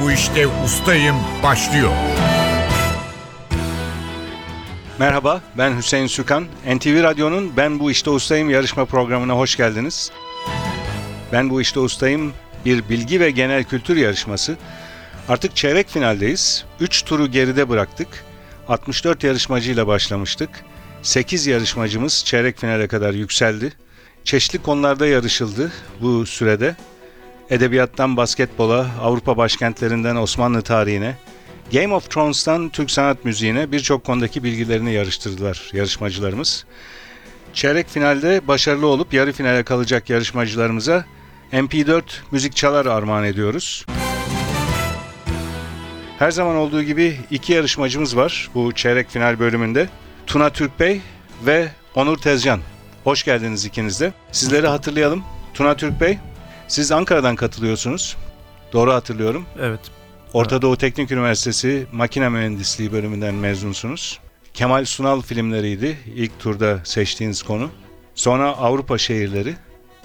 bu işte ustayım başlıyor. Merhaba, ben Hüseyin Sükan. NTV Radyo'nun Ben Bu İşte Ustayım yarışma programına hoş geldiniz. Ben Bu İşte Ustayım bir bilgi ve genel kültür yarışması. Artık çeyrek finaldeyiz. 3 turu geride bıraktık. 64 yarışmacıyla başlamıştık. 8 yarışmacımız çeyrek finale kadar yükseldi. Çeşitli konularda yarışıldı bu sürede. Edebiyattan basketbola, Avrupa başkentlerinden Osmanlı tarihine, Game of Thrones'tan Türk sanat müziğine birçok konudaki bilgilerini yarıştırdılar yarışmacılarımız. Çeyrek finalde başarılı olup yarı finale kalacak yarışmacılarımıza MP4 müzik çalar armağan ediyoruz. Her zaman olduğu gibi iki yarışmacımız var bu çeyrek final bölümünde. Tuna Türk Bey ve Onur Tezcan. Hoş geldiniz ikiniz de. Sizleri hatırlayalım. Tuna Türk Bey, siz Ankara'dan katılıyorsunuz. Doğru hatırlıyorum. Evet. Orta Doğu Teknik Üniversitesi Makine Mühendisliği bölümünden mezunsunuz. Kemal Sunal filmleriydi ilk turda seçtiğiniz konu. Sonra Avrupa şehirleri,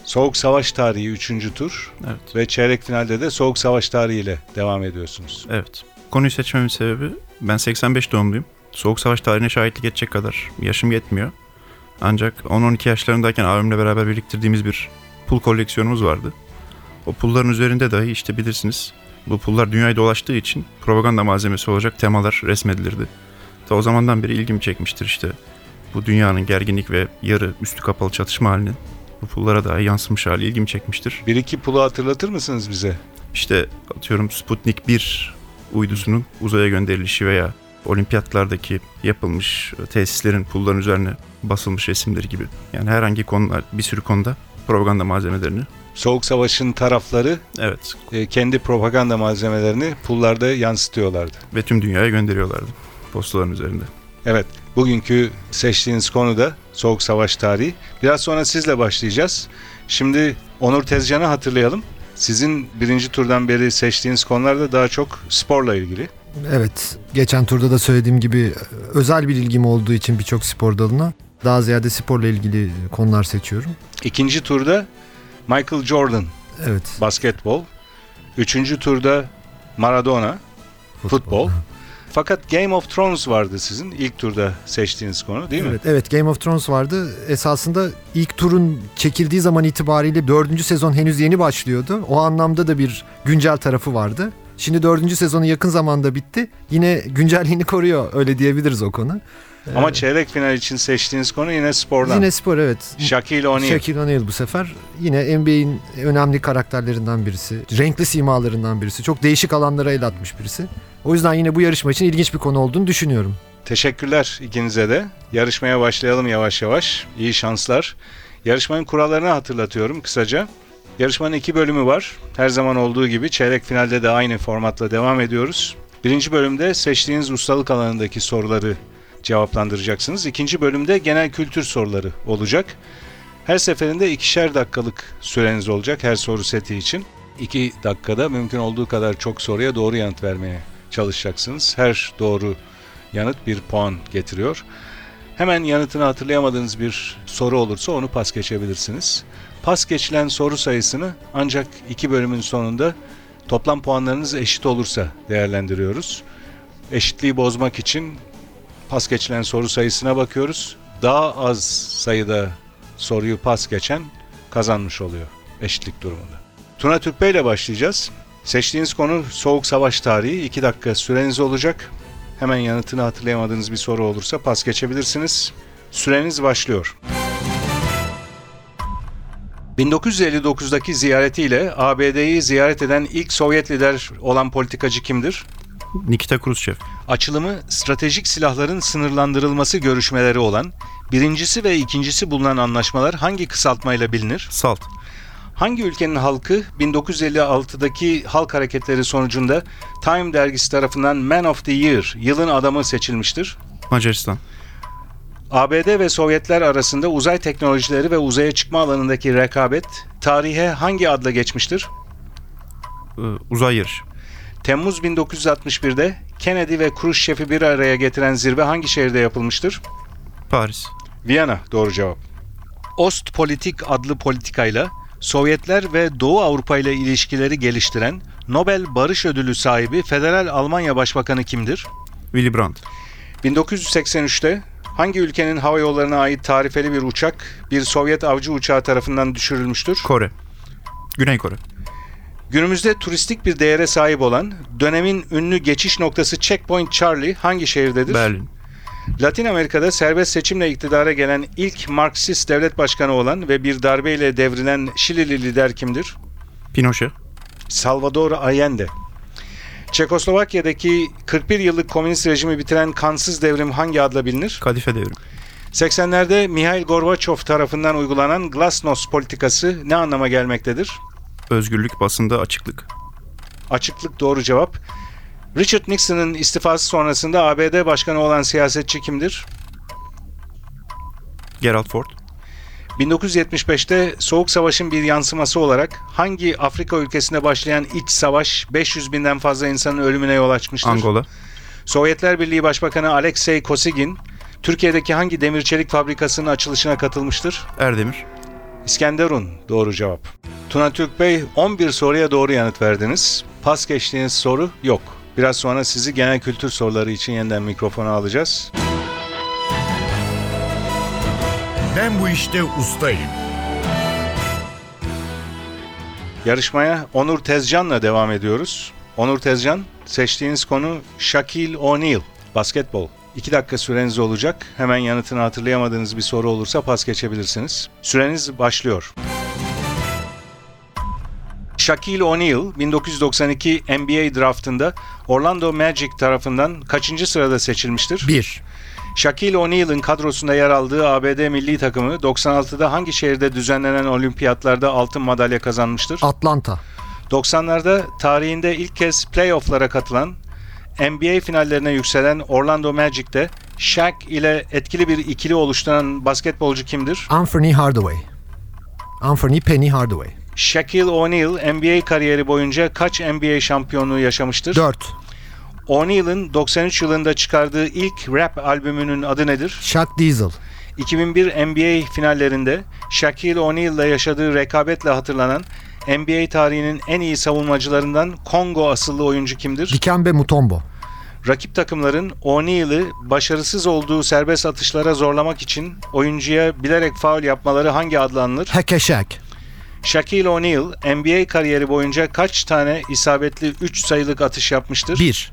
Soğuk Savaş tarihi 3. tur Evet. ve çeyrek finalde de Soğuk Savaş tarihiyle devam ediyorsunuz. Evet. Konuyu seçmemin sebebi ben 85 doğumluyum. Soğuk Savaş tarihine şahitlik edecek kadar yaşım yetmiyor. Ancak 10-12 yaşlarındayken abimle beraber biriktirdiğimiz bir pul koleksiyonumuz vardı. O pulların üzerinde dahi işte bilirsiniz bu pullar dünyayı dolaştığı için propaganda malzemesi olacak temalar resmedilirdi. Ta o zamandan beri ilgimi çekmiştir işte. Bu dünyanın gerginlik ve yarı üstü kapalı çatışma halinin bu pullara dahi yansımış hali ilgimi çekmiştir. Bir iki pulu hatırlatır mısınız bize? İşte atıyorum Sputnik 1 uydusunun uzaya gönderilişi veya olimpiyatlardaki yapılmış tesislerin pulların üzerine basılmış resimleri gibi. Yani herhangi konular bir sürü konuda propaganda malzemelerini Soğuk Savaş'ın tarafları evet e, kendi propaganda malzemelerini pullarda yansıtıyorlardı. ve tüm dünyaya gönderiyorlardı postaların üzerinde. Evet, bugünkü seçtiğiniz konu da Soğuk Savaş tarihi. Biraz sonra sizle başlayacağız. Şimdi Onur Tezcan'ı hatırlayalım. Sizin birinci turdan beri seçtiğiniz konular da daha çok sporla ilgili. Evet, geçen turda da söylediğim gibi özel bir ilgim olduğu için birçok spor dalına daha ziyade sporla ilgili konular seçiyorum. İkinci turda Michael Jordan, Evet, basketbol. Üçüncü turda Maradona, futbol. Fakat Game of Thrones vardı sizin ilk turda seçtiğiniz konu değil mi? Evet, evet Game of Thrones vardı. Esasında ilk turun çekildiği zaman itibariyle dördüncü sezon henüz yeni başlıyordu. O anlamda da bir güncel tarafı vardı. Şimdi dördüncü sezonu yakın zamanda bitti. Yine güncelliğini koruyor öyle diyebiliriz o konu. Ama Ee, çeyrek final için seçtiğiniz konu yine spordan. Yine spor evet. Shaquille O'Neal. Shaquille O'Neal bu sefer yine NBA'in önemli karakterlerinden birisi. Renkli simalarından birisi. Çok değişik alanlara el atmış birisi. O yüzden yine bu yarışma için ilginç bir konu olduğunu düşünüyorum. Teşekkürler ikinize de. Yarışmaya başlayalım yavaş yavaş. İyi şanslar. Yarışmanın kurallarını hatırlatıyorum kısaca. Yarışmanın iki bölümü var. Her zaman olduğu gibi çeyrek finalde de aynı formatla devam ediyoruz. Birinci bölümde seçtiğiniz ustalık alanındaki soruları cevaplandıracaksınız. İkinci bölümde genel kültür soruları olacak. Her seferinde ikişer dakikalık süreniz olacak her soru seti için. İki dakikada mümkün olduğu kadar çok soruya doğru yanıt vermeye çalışacaksınız. Her doğru yanıt bir puan getiriyor. Hemen yanıtını hatırlayamadığınız bir soru olursa onu pas geçebilirsiniz. Pas geçilen soru sayısını ancak iki bölümün sonunda toplam puanlarınız eşit olursa değerlendiriyoruz. Eşitliği bozmak için pas geçilen soru sayısına bakıyoruz. Daha az sayıda soruyu pas geçen kazanmış oluyor eşitlik durumunda. Tuna Türkbey ile başlayacağız. Seçtiğiniz konu Soğuk Savaş tarihi. 2 dakika süreniz olacak. Hemen yanıtını hatırlayamadığınız bir soru olursa pas geçebilirsiniz. Süreniz başlıyor. 1959'daki ziyaretiyle ABD'yi ziyaret eden ilk Sovyet lider olan politikacı kimdir? Nikita Khrushchev. Açılımı stratejik silahların sınırlandırılması görüşmeleri olan birincisi ve ikincisi bulunan anlaşmalar hangi kısaltmayla bilinir? SALT. Hangi ülkenin halkı 1956'daki halk hareketleri sonucunda Time dergisi tarafından Man of the Year, yılın adamı seçilmiştir? Macaristan. ABD ve Sovyetler arasında uzay teknolojileri ve uzaya çıkma alanındaki rekabet tarihe hangi adla geçmiştir? Ee, uzay yarışı. Temmuz 1961'de Kennedy ve Khrushchev'i bir araya getiren zirve hangi şehirde yapılmıştır? Paris. Viyana doğru cevap. Ostpolitik adlı politikayla Sovyetler ve Doğu Avrupa ile ilişkileri geliştiren Nobel Barış Ödülü sahibi Federal Almanya Başbakanı kimdir? Willy Brandt. 1983'te hangi ülkenin hava yollarına ait tarifeli bir uçak bir Sovyet avcı uçağı tarafından düşürülmüştür? Kore. Güney Kore. Günümüzde turistik bir değere sahip olan dönemin ünlü geçiş noktası Checkpoint Charlie hangi şehirdedir? Berlin. Latin Amerika'da serbest seçimle iktidara gelen ilk Marksist devlet başkanı olan ve bir darbeyle devrilen Şilili lider kimdir? Pinochet. Salvador Allende. Çekoslovakya'daki 41 yıllık komünist rejimi bitiren kansız devrim hangi adla bilinir? Kadife Devrim. 80'lerde Mihail Gorbaçov tarafından uygulanan Glasnost politikası ne anlama gelmektedir? Özgürlük, basında açıklık. Açıklık doğru cevap. Richard Nixon'ın istifası sonrasında ABD başkanı olan siyasetçi kimdir? Gerald Ford. 1975'te Soğuk Savaş'ın bir yansıması olarak hangi Afrika ülkesinde başlayan iç savaş 500 binden fazla insanın ölümüne yol açmıştır? Angola. Sovyetler Birliği Başbakanı Alexei Kosygin, Türkiye'deki hangi demir çelik fabrikasının açılışına katılmıştır? Erdemir. İskenderun doğru cevap. Tuna Türk Bey 11 soruya doğru yanıt verdiniz. Pas geçtiğiniz soru yok. Biraz sonra sizi genel kültür soruları için yeniden mikrofona alacağız. Ben bu işte ustayım. Yarışmaya Onur Tezcan'la devam ediyoruz. Onur Tezcan, seçtiğiniz konu Shaquille O'Neal, basketbol. 2 dakika süreniz olacak. Hemen yanıtını hatırlayamadığınız bir soru olursa pas geçebilirsiniz. Süreniz başlıyor. Shaquille O'Neal 1992 NBA draftında Orlando Magic tarafından kaçıncı sırada seçilmiştir? 1. Shaquille O'Neal'ın kadrosunda yer aldığı ABD milli takımı 96'da hangi şehirde düzenlenen olimpiyatlarda altın madalya kazanmıştır? Atlanta. 90'larda tarihinde ilk kez playoff'lara katılan, NBA finallerine yükselen Orlando Magic'te Shaq ile etkili bir ikili oluşturan basketbolcu kimdir? Anthony Hardaway. Anthony Penny Hardaway. Shaquille O'Neal NBA kariyeri boyunca kaç NBA şampiyonluğu yaşamıştır? 4. O'Neal'ın 93 yılında çıkardığı ilk rap albümünün adı nedir? Shaq Diesel. 2001 NBA finallerinde Shaquille O'Neal ile yaşadığı rekabetle hatırlanan NBA tarihinin en iyi savunmacılarından Kongo asıllı oyuncu kimdir? Dikembe Mutombo. Rakip takımların O'Neal'ı başarısız olduğu serbest atışlara zorlamak için oyuncuya bilerek faul yapmaları hangi adla anılır? Hekeşek. Shaquille O'Neal NBA kariyeri boyunca kaç tane isabetli 3 sayılık atış yapmıştır? 1.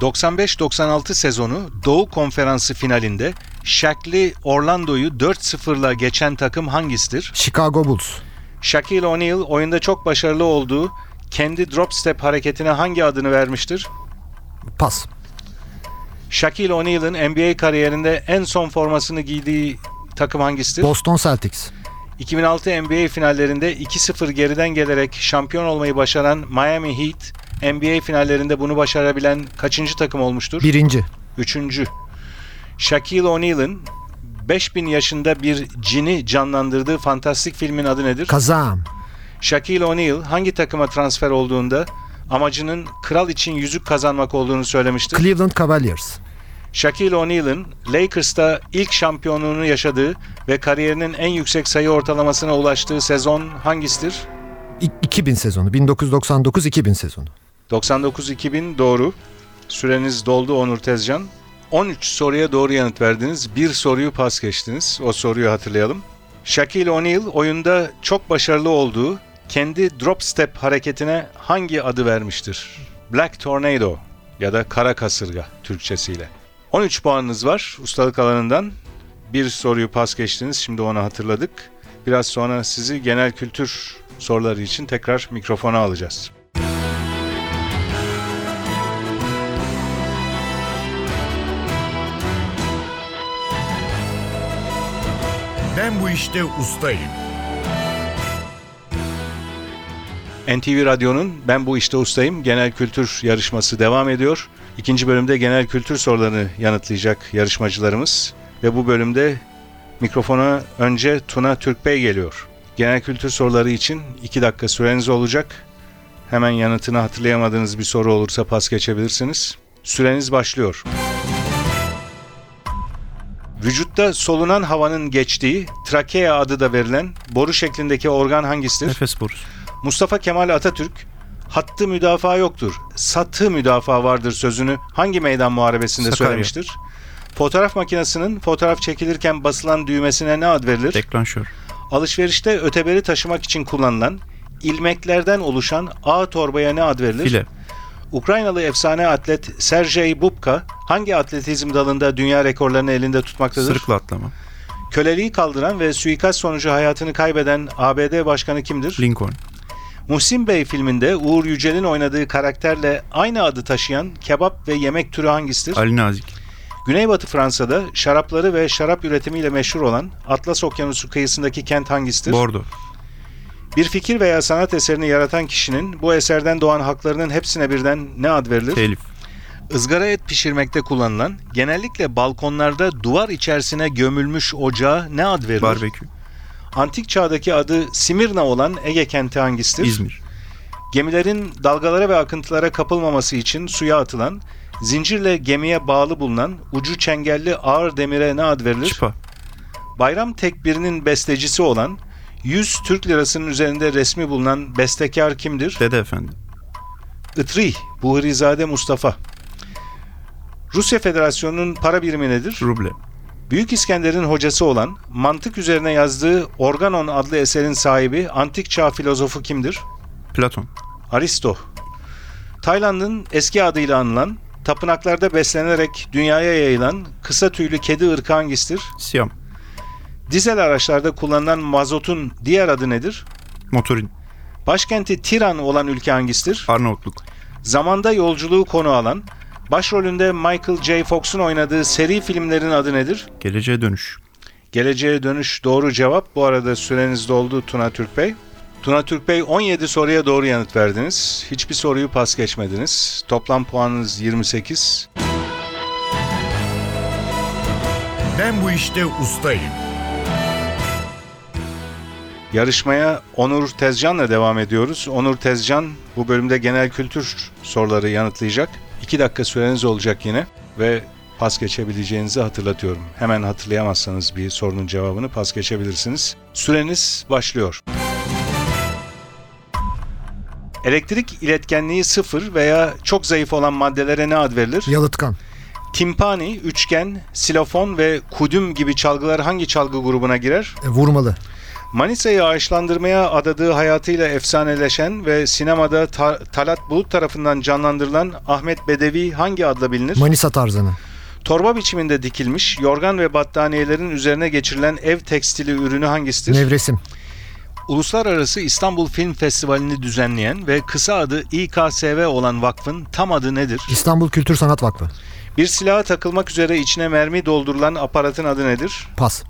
95-96 sezonu Doğu Konferansı finalinde Shaq'li Orlando'yu 4-0'la geçen takım hangisidir? Chicago Bulls. Shaquille O'Neal oyunda çok başarılı olduğu kendi drop step hareketine hangi adını vermiştir? Pas. Shaquille O'Neal'ın NBA kariyerinde en son formasını giydiği takım hangisidir? Boston Celtics. 2006 NBA finallerinde 2-0 geriden gelerek şampiyon olmayı başaran Miami Heat, NBA finallerinde bunu başarabilen kaçıncı takım olmuştur? Birinci. Üçüncü. Shaquille O'Neal'ın 5000 yaşında bir cini canlandırdığı fantastik filmin adı nedir? Kazam. Shaquille O'Neal hangi takıma transfer olduğunda amacının kral için yüzük kazanmak olduğunu söylemiştir? Cleveland Cavaliers. Shaquille O'Neal'ın Lakers'ta ilk şampiyonluğunu yaşadığı ve kariyerinin en yüksek sayı ortalamasına ulaştığı sezon hangisidir? İ- 2000 sezonu. 1999-2000 sezonu. 99-2000 doğru. Süreniz doldu Onur Tezcan. 13 soruya doğru yanıt verdiniz. Bir soruyu pas geçtiniz. O soruyu hatırlayalım. Shaquille O'Neal oyunda çok başarılı olduğu kendi drop step hareketine hangi adı vermiştir? Black Tornado ya da kara kasırga Türkçesiyle. 13 puanınız var ustalık alanından. Bir soruyu pas geçtiniz. Şimdi onu hatırladık. Biraz sonra sizi genel kültür soruları için tekrar mikrofona alacağız. Ben bu işte ustayım. NTV Radyo'nun Ben Bu İşte Ustayım genel kültür yarışması devam ediyor. İkinci bölümde genel kültür sorularını yanıtlayacak yarışmacılarımız. Ve bu bölümde mikrofona önce Tuna Türkbey geliyor. Genel kültür soruları için 2 dakika süreniz olacak. Hemen yanıtını hatırlayamadığınız bir soru olursa pas geçebilirsiniz. Süreniz başlıyor. Vücutta solunan havanın geçtiği trakea adı da verilen boru şeklindeki organ hangisidir? Nefes borusu. Mustafa Kemal Atatürk Hattı müdafaa yoktur. Satı müdafaa vardır sözünü hangi meydan muharebesinde Sakarya. söylemiştir? Fotoğraf makinesinin fotoğraf çekilirken basılan düğmesine ne ad verilir? Deklanşör. Alışverişte öteberi taşımak için kullanılan ilmeklerden oluşan ağ torbaya ne ad verilir? File. Ukraynalı efsane atlet Sergey Bubka hangi atletizm dalında dünya rekorlarını elinde tutmaktadır? Sırıkla atlama. Köleliği kaldıran ve suikast sonucu hayatını kaybeden ABD Başkanı kimdir? Lincoln. Muhsin Bey filminde Uğur Yücel'in oynadığı karakterle aynı adı taşıyan kebap ve yemek türü hangisidir? Ali Nazik. Güneybatı Fransa'da şarapları ve şarap üretimiyle meşhur olan Atlas Okyanusu kıyısındaki kent hangisidir? Bordo. Bir fikir veya sanat eserini yaratan kişinin bu eserden doğan haklarının hepsine birden ne ad verilir? Telif. Izgara et pişirmekte kullanılan, genellikle balkonlarda duvar içerisine gömülmüş ocağa ne ad verilir? Barbekü. Antik çağdaki adı Simirna olan Ege kenti hangisidir? İzmir. Gemilerin dalgalara ve akıntılara kapılmaması için suya atılan, zincirle gemiye bağlı bulunan ucu çengelli ağır demire ne ad verilir? Çıpa. Bayram tekbirinin bestecisi olan, 100 Türk lirasının üzerinde resmi bulunan bestekar kimdir? Dede Efendi. Itri, Buhrizade Mustafa. Rusya Federasyonu'nun para birimi nedir? Ruble. Büyük İskender'in hocası olan, mantık üzerine yazdığı Organon adlı eserin sahibi antik çağ filozofu kimdir? Platon. Aristo. Tayland'ın eski adıyla anılan, tapınaklarda beslenerek dünyaya yayılan kısa tüylü kedi ırkı hangisidir? Siyam. Dizel araçlarda kullanılan mazotun diğer adı nedir? Motorin. Başkenti Tiran olan ülke hangisidir? Arnavutluk. Zamanda yolculuğu konu alan, başrolünde Michael J. Fox'un oynadığı seri filmlerin adı nedir? Geleceğe dönüş. Geleceğe dönüş doğru cevap. Bu arada süreniz doldu Tuna Türk Bey. Tuna Türk Bey 17 soruya doğru yanıt verdiniz. Hiçbir soruyu pas geçmediniz. Toplam puanınız 28. Ben bu işte ustayım. Yarışmaya Onur Tezcan'la devam ediyoruz. Onur Tezcan bu bölümde genel kültür soruları yanıtlayacak. 2 dakika süreniz olacak yine ve pas geçebileceğinizi hatırlatıyorum. Hemen hatırlayamazsanız bir sorunun cevabını pas geçebilirsiniz. Süreniz başlıyor. Elektrik iletkenliği sıfır veya çok zayıf olan maddelere ne ad verilir? Yalıtkan. Timpani, üçgen, silofon ve kudüm gibi çalgılar hangi çalgı grubuna girer? E, vurmalı. Manisa'yı ağaçlandırmaya adadığı hayatıyla efsaneleşen ve sinemada Ta- Talat Bulut tarafından canlandırılan Ahmet Bedevi hangi adla bilinir? Manisa tarzanı. Torba biçiminde dikilmiş yorgan ve battaniyelerin üzerine geçirilen ev tekstili ürünü hangisidir? Nevresim. Uluslararası İstanbul Film Festivali'ni düzenleyen ve kısa adı İKSV olan vakfın tam adı nedir? İstanbul Kültür Sanat Vakfı. Bir silaha takılmak üzere içine mermi doldurulan aparatın adı nedir? Pas.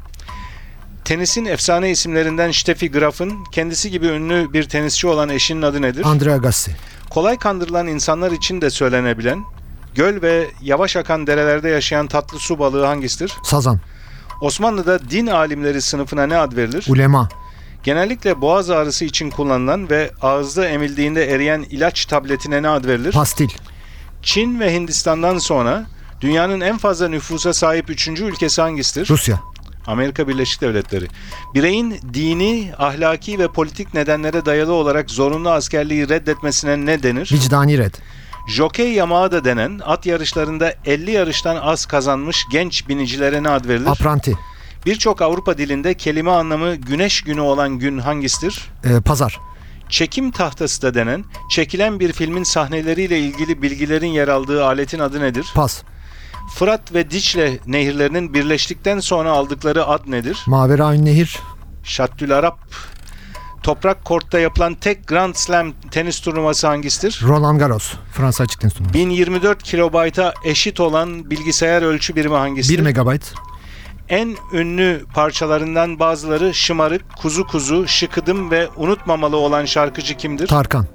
Tenisin efsane isimlerinden Steffi Graf'ın kendisi gibi ünlü bir tenisçi olan eşinin adı nedir? Andre Agassi. Kolay kandırılan insanlar için de söylenebilen, göl ve yavaş akan derelerde yaşayan tatlı su balığı hangisidir? Sazan. Osmanlı'da din alimleri sınıfına ne ad verilir? Ulema. Genellikle boğaz ağrısı için kullanılan ve ağızda emildiğinde eriyen ilaç tabletine ne ad verilir? Pastil. Çin ve Hindistan'dan sonra dünyanın en fazla nüfusa sahip üçüncü ülkesi hangisidir? Rusya. Amerika Birleşik Devletleri. Bireyin dini, ahlaki ve politik nedenlere dayalı olarak zorunlu askerliği reddetmesine ne denir? Vicdani red. Jokey yamağı da denen at yarışlarında 50 yarıştan az kazanmış genç binicilere ne ad verilir? Apranti. Birçok Avrupa dilinde kelime anlamı güneş günü olan gün hangisidir? E, pazar. Çekim tahtası da denen, çekilen bir filmin sahneleriyle ilgili bilgilerin yer aldığı aletin adı nedir? Pas. Fırat ve Dicle nehirlerinin birleştikten sonra aldıkları ad nedir? Maverayn Nehir. Şattül Arap. Toprak kortta yapılan tek Grand Slam tenis turnuvası hangisidir? Roland Garros. Fransa açık tenis turnuvası. 1024 kilobayta eşit olan bilgisayar ölçü birimi 1 hangisidir? megabayt. en ünlü parçalarından bazıları Şımarık, Kuzu Kuzu, Şıkıdım ve Unutmamalı olan şarkıcı kimdir? Tarkan.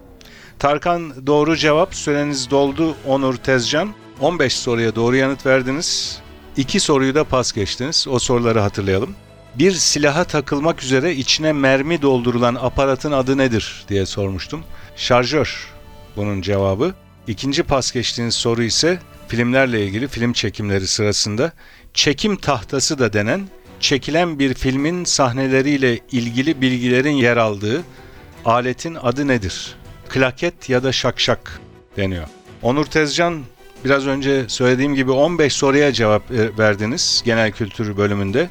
Tarkan doğru cevap. Süreniz doldu Onur Tezcan. 15 soruya doğru yanıt verdiniz. 2 soruyu da pas geçtiniz. O soruları hatırlayalım. Bir silaha takılmak üzere içine mermi doldurulan aparatın adı nedir diye sormuştum. Şarjör bunun cevabı. İkinci pas geçtiğiniz soru ise filmlerle ilgili film çekimleri sırasında çekim tahtası da denen çekilen bir filmin sahneleriyle ilgili bilgilerin yer aldığı aletin adı nedir? Klaket ya da şakşak deniyor. Onur Tezcan biraz önce söylediğim gibi 15 soruya cevap e, verdiniz genel kültür bölümünde.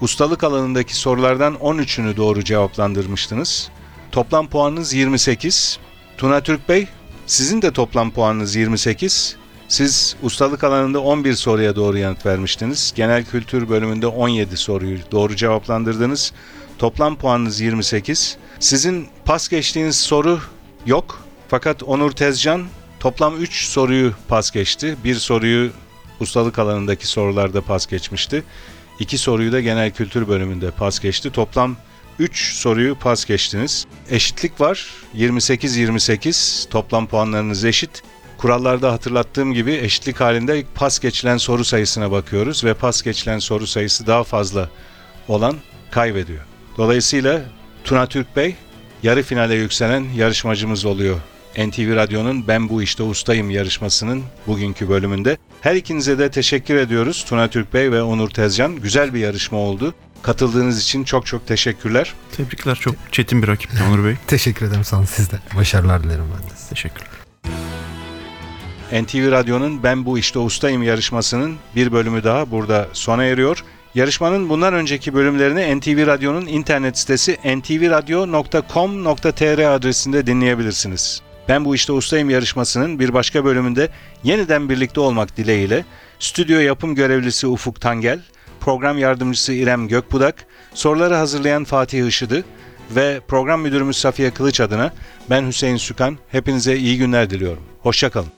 Ustalık alanındaki sorulardan 13'ünü doğru cevaplandırmıştınız. Toplam puanınız 28. Tuna Türk Bey, sizin de toplam puanınız 28. Siz ustalık alanında 11 soruya doğru yanıt vermiştiniz. Genel kültür bölümünde 17 soruyu doğru cevaplandırdınız. Toplam puanınız 28. Sizin pas geçtiğiniz soru yok. Fakat Onur Tezcan toplam 3 soruyu pas geçti. Bir soruyu ustalık alanındaki sorularda pas geçmişti. İki soruyu da genel kültür bölümünde pas geçti. Toplam 3 soruyu pas geçtiniz. Eşitlik var. 28-28 toplam puanlarınız eşit. Kurallarda hatırlattığım gibi eşitlik halinde pas geçilen soru sayısına bakıyoruz ve pas geçilen soru sayısı daha fazla olan kaybediyor. Dolayısıyla Tuna Türk Bey yarı finale yükselen yarışmacımız oluyor. NTV Radyo'nun Ben Bu İşte Ustayım yarışmasının bugünkü bölümünde. Her ikinize de teşekkür ediyoruz Tuna Türk Bey ve Onur Tezcan. Güzel bir yarışma oldu. Katıldığınız için çok çok teşekkürler. Tebrikler. Çok çetin bir rakipti Onur Bey. Teşekkür ederim sana siz de. Başarılar dilerim ben de. Teşekkürler. NTV Radyo'nun Ben Bu İşte Ustayım yarışmasının bir bölümü daha burada sona eriyor. Yarışmanın bundan önceki bölümlerini NTV Radyo'nun internet sitesi ntvradio.com.tr adresinde dinleyebilirsiniz. Ben Bu İşte Ustayım yarışmasının bir başka bölümünde yeniden birlikte olmak dileğiyle stüdyo yapım görevlisi Ufuk Tangel, program yardımcısı İrem Gökbudak, soruları hazırlayan Fatih Işıdı ve program müdürümüz Safiye Kılıç adına ben Hüseyin Sükan. Hepinize iyi günler diliyorum. Hoşçakalın.